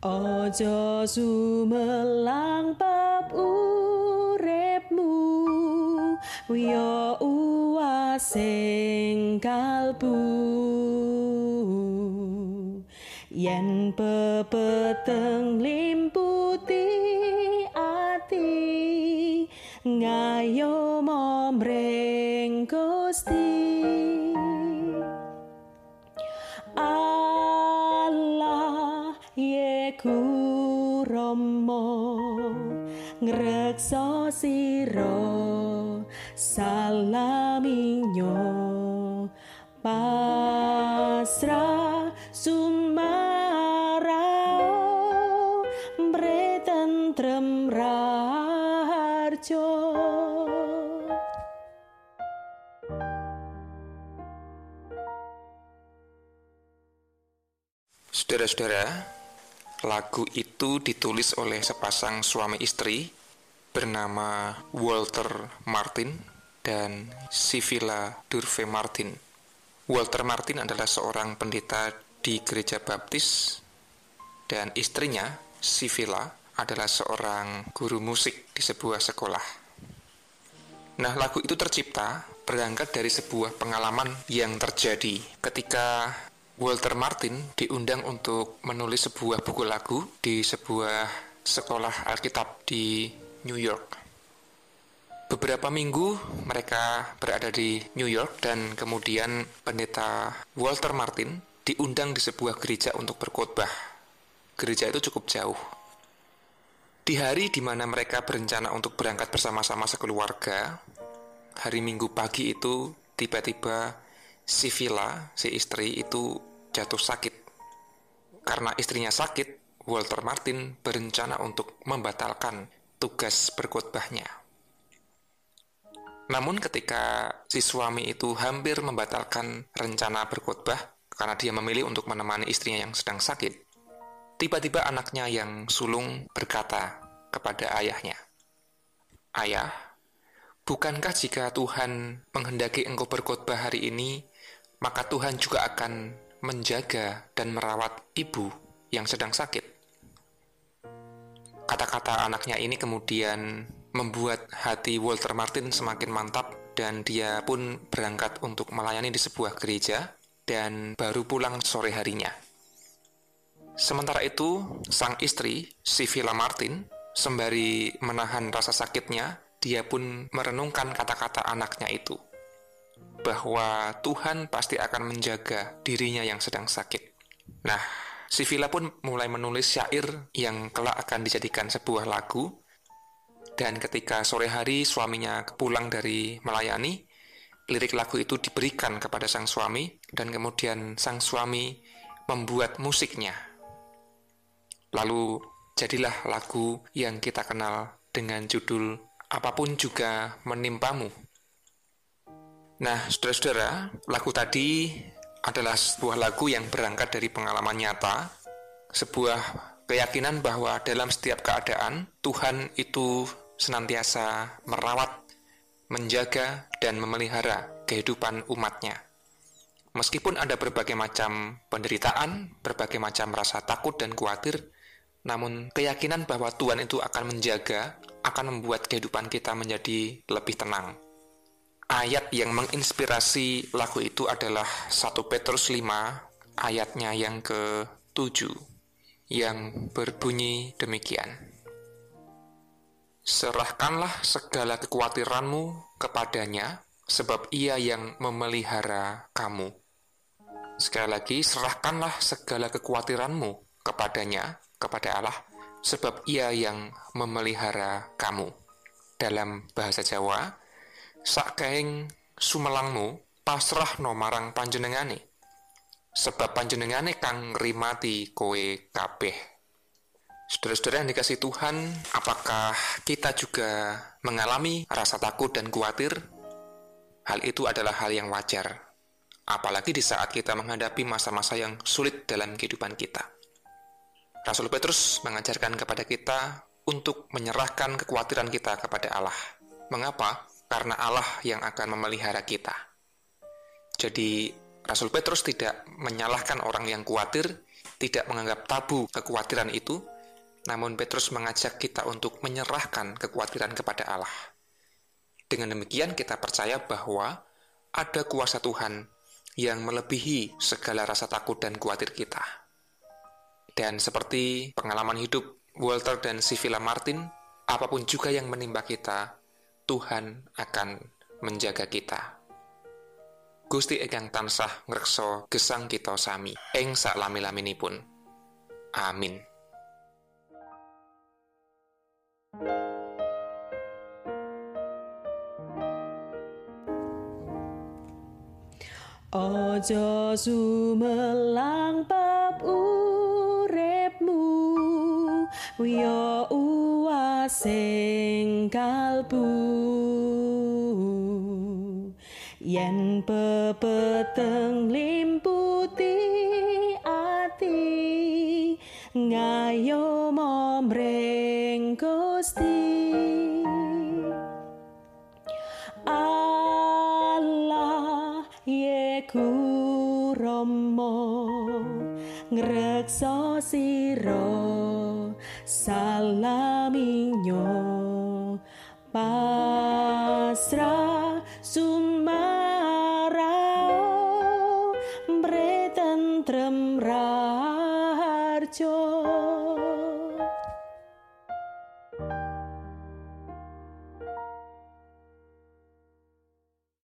Ojo sumelang bab uripmu Yo uasing kalbu Yen pepeteng limputi ati Ngayo romo ngrekso siro salaminyo pasrah sumarao bretentrem raharjo Saudara-saudara, lagu itu ditulis oleh sepasang suami istri bernama Walter Martin dan Sivila Durve Martin. Walter Martin adalah seorang pendeta di gereja baptis dan istrinya, Sivila, adalah seorang guru musik di sebuah sekolah. Nah, lagu itu tercipta berangkat dari sebuah pengalaman yang terjadi ketika Walter Martin diundang untuk menulis sebuah buku lagu di sebuah sekolah Alkitab di New York. Beberapa minggu mereka berada di New York dan kemudian pendeta Walter Martin diundang di sebuah gereja untuk berkhotbah. Gereja itu cukup jauh. Di hari di mana mereka berencana untuk berangkat bersama-sama sekeluarga, hari Minggu pagi itu tiba-tiba si Villa, si istri itu jatuh sakit. Karena istrinya sakit, Walter Martin berencana untuk membatalkan tugas berkhotbahnya. Namun ketika si suami itu hampir membatalkan rencana berkhotbah karena dia memilih untuk menemani istrinya yang sedang sakit, tiba-tiba anaknya yang sulung berkata kepada ayahnya, "Ayah, bukankah jika Tuhan menghendaki engkau berkhotbah hari ini, maka Tuhan juga akan menjaga dan merawat ibu yang sedang sakit. Kata-kata anaknya ini kemudian membuat hati Walter Martin semakin mantap dan dia pun berangkat untuk melayani di sebuah gereja dan baru pulang sore harinya. Sementara itu, sang istri, Sivila Martin, sembari menahan rasa sakitnya, dia pun merenungkan kata-kata anaknya itu bahwa Tuhan pasti akan menjaga dirinya yang sedang sakit. Nah, si Villa pun mulai menulis syair yang kelak akan dijadikan sebuah lagu. Dan ketika sore hari suaminya pulang dari melayani, lirik lagu itu diberikan kepada sang suami dan kemudian sang suami membuat musiknya. Lalu jadilah lagu yang kita kenal dengan judul Apa pun Juga Menimpamu Nah, saudara-saudara, lagu tadi adalah sebuah lagu yang berangkat dari pengalaman nyata, sebuah keyakinan bahwa dalam setiap keadaan Tuhan itu senantiasa merawat, menjaga, dan memelihara kehidupan umatnya. Meskipun ada berbagai macam penderitaan, berbagai macam rasa takut dan khawatir, namun keyakinan bahwa Tuhan itu akan menjaga, akan membuat kehidupan kita menjadi lebih tenang ayat yang menginspirasi lagu itu adalah 1 Petrus 5 ayatnya yang ke-7 yang berbunyi demikian. Serahkanlah segala kekhawatiranmu kepadanya sebab ia yang memelihara kamu. Sekali lagi, serahkanlah segala kekhawatiranmu kepadanya, kepada Allah, sebab ia yang memelihara kamu. Dalam bahasa Jawa, sakaing sumelangmu pasrah no marang panjenengane sebab panjenengane kang rimati kowe kabeh Saudara-saudara yang dikasih Tuhan, apakah kita juga mengalami rasa takut dan khawatir? Hal itu adalah hal yang wajar, apalagi di saat kita menghadapi masa-masa yang sulit dalam kehidupan kita. Rasul Petrus mengajarkan kepada kita untuk menyerahkan kekhawatiran kita kepada Allah. Mengapa? Karena Allah yang akan memelihara kita. Jadi Rasul Petrus tidak menyalahkan orang yang khawatir, tidak menganggap tabu kekhawatiran itu, namun Petrus mengajak kita untuk menyerahkan kekhawatiran kepada Allah. Dengan demikian kita percaya bahwa ada kuasa Tuhan yang melebihi segala rasa takut dan khawatir kita. Dan seperti pengalaman hidup Walter dan Sivila Martin, apa pun juga yang menimpa kita, Tuhan akan menjaga kita. Gusti Egang tansah ngrekso gesang kita sami ing sak lami-laminipun. Amin. Ojo sumelang bab uripmu Wiyo uasing kalbu. Yen pepeteng limputi ati Ngayo momreng Gusti. Allah yeku romo ngrekso siro salaminyo pasrah sumarao bretentrem raharjo